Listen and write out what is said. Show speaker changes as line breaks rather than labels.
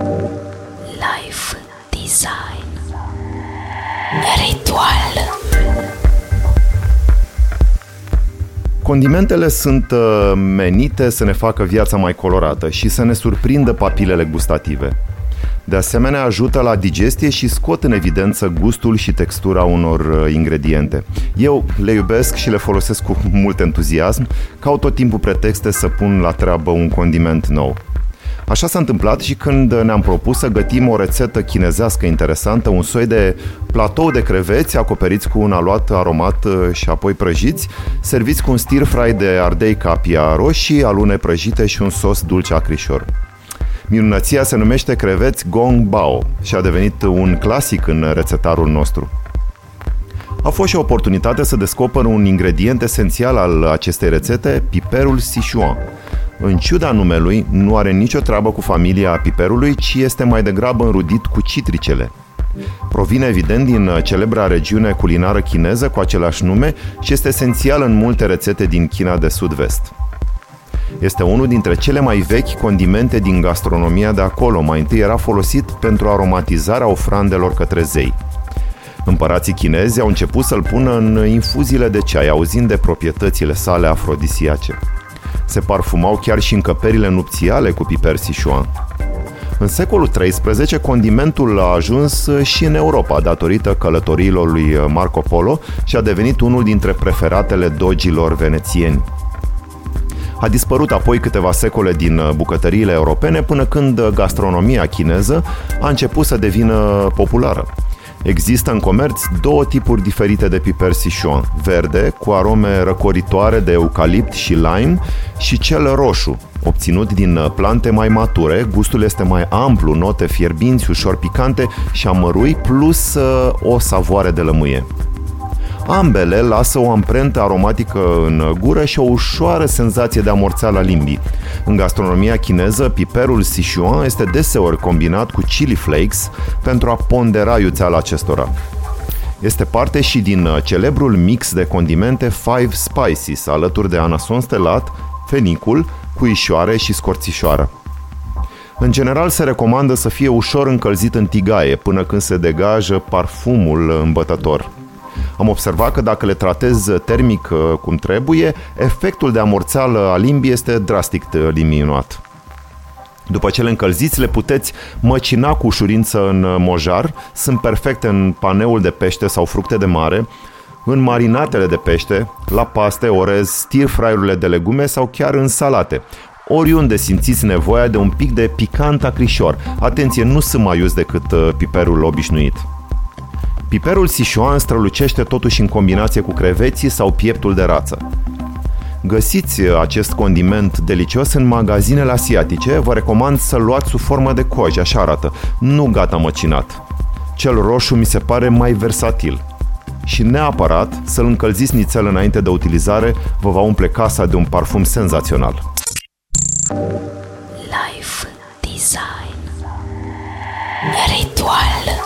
Life Design Ritual Condimentele sunt uh, menite să ne facă viața mai colorată și să ne surprindă papilele gustative. De asemenea, ajută la digestie și scot în evidență gustul și textura unor uh, ingrediente. Eu le iubesc și le folosesc cu mult entuziasm, caut tot timpul pretexte să pun la treabă un condiment nou. Așa s-a întâmplat și când ne-am propus să gătim o rețetă chinezească interesantă, un soi de platou de creveți acoperiți cu un aluat aromat uh, și apoi prăjiți, serviți cu un stir fry de ardei capia roșii, alune prăjite și un sos dulce acrișor. Minunăția se numește creveți Gong Bao și a devenit un clasic în rețetarul nostru. A fost și o oportunitate să descoper un ingredient esențial al acestei rețete, piperul Sichuan. În ciuda numelui, nu are nicio treabă cu familia piperului, ci este mai degrabă înrudit cu citricele. Provine evident din celebra regiune culinară chineză cu același nume și este esențial în multe rețete din China de sud-vest. Este unul dintre cele mai vechi condimente din gastronomia de acolo. Mai întâi era folosit pentru aromatizarea ofrandelor către zei. Împărații chinezi au început să-l pună în infuziile de ceai, auzind de proprietățile sale afrodisiace. Se parfumau chiar și încăperile nupțiale cu piper Sichuan. În secolul XIII, condimentul a ajuns și în Europa datorită călătoriilor lui Marco Polo și a devenit unul dintre preferatele dogilor venețieni. A dispărut apoi câteva secole din uh, bucătăriile europene până când uh, gastronomia chineză a început să devină populară. Există în comerț două tipuri diferite de piper Sichuan, verde, cu arome răcoritoare de eucalipt și lime, și cel roșu, obținut din uh, plante mai mature, gustul este mai amplu, note fierbinți, ușor picante și amărui, plus o savoare de lămâie. Ambele lasă o amprentă aromatică în gură și o ușoară senzație de amorțeală a limbii. În gastronomia chineză, piperul Sichuan este deseori combinat cu chili flakes pentru a pondera iuțeala acestora. Este parte și din uh, celebrul mix de condimente Five Spices, alături de anason stelat, fenicul, cuișoare și scorțișoară. În general se recomandă să fie ușor încălzit în tigaie până când se degajă parfumul îmbătător. Am observat că dacă le tratez termic uh, cum trebuie, efectul de amorțeală a limbii este drastic uh, diminuat. După ce le încălziți, le puteți măcina cu ușurință în uh, mojar, sunt perfecte în paneul de pește sau fructe de mare, în marinatele de pește, la paste, orez, stir fraiurile de legume sau chiar în salate. Oriunde simțiți nevoia de un pic de picant acrișor. Atenție, nu sunt mai ius decât piperul obișnuit. Piperul Sichuan strălucește totuși în combinație cu creveții sau pieptul de rață. Găsiți acest condiment delicios în magazinele asiatice, vă recomand să-l luați sub formă de coj, așa arată, nu gata măcinat. Cel roșu mi se pare mai versatil. Și neapărat să-l încălziți nițel înainte de utilizare, vă va umple casa de un parfum senzațional. Life Design Ritual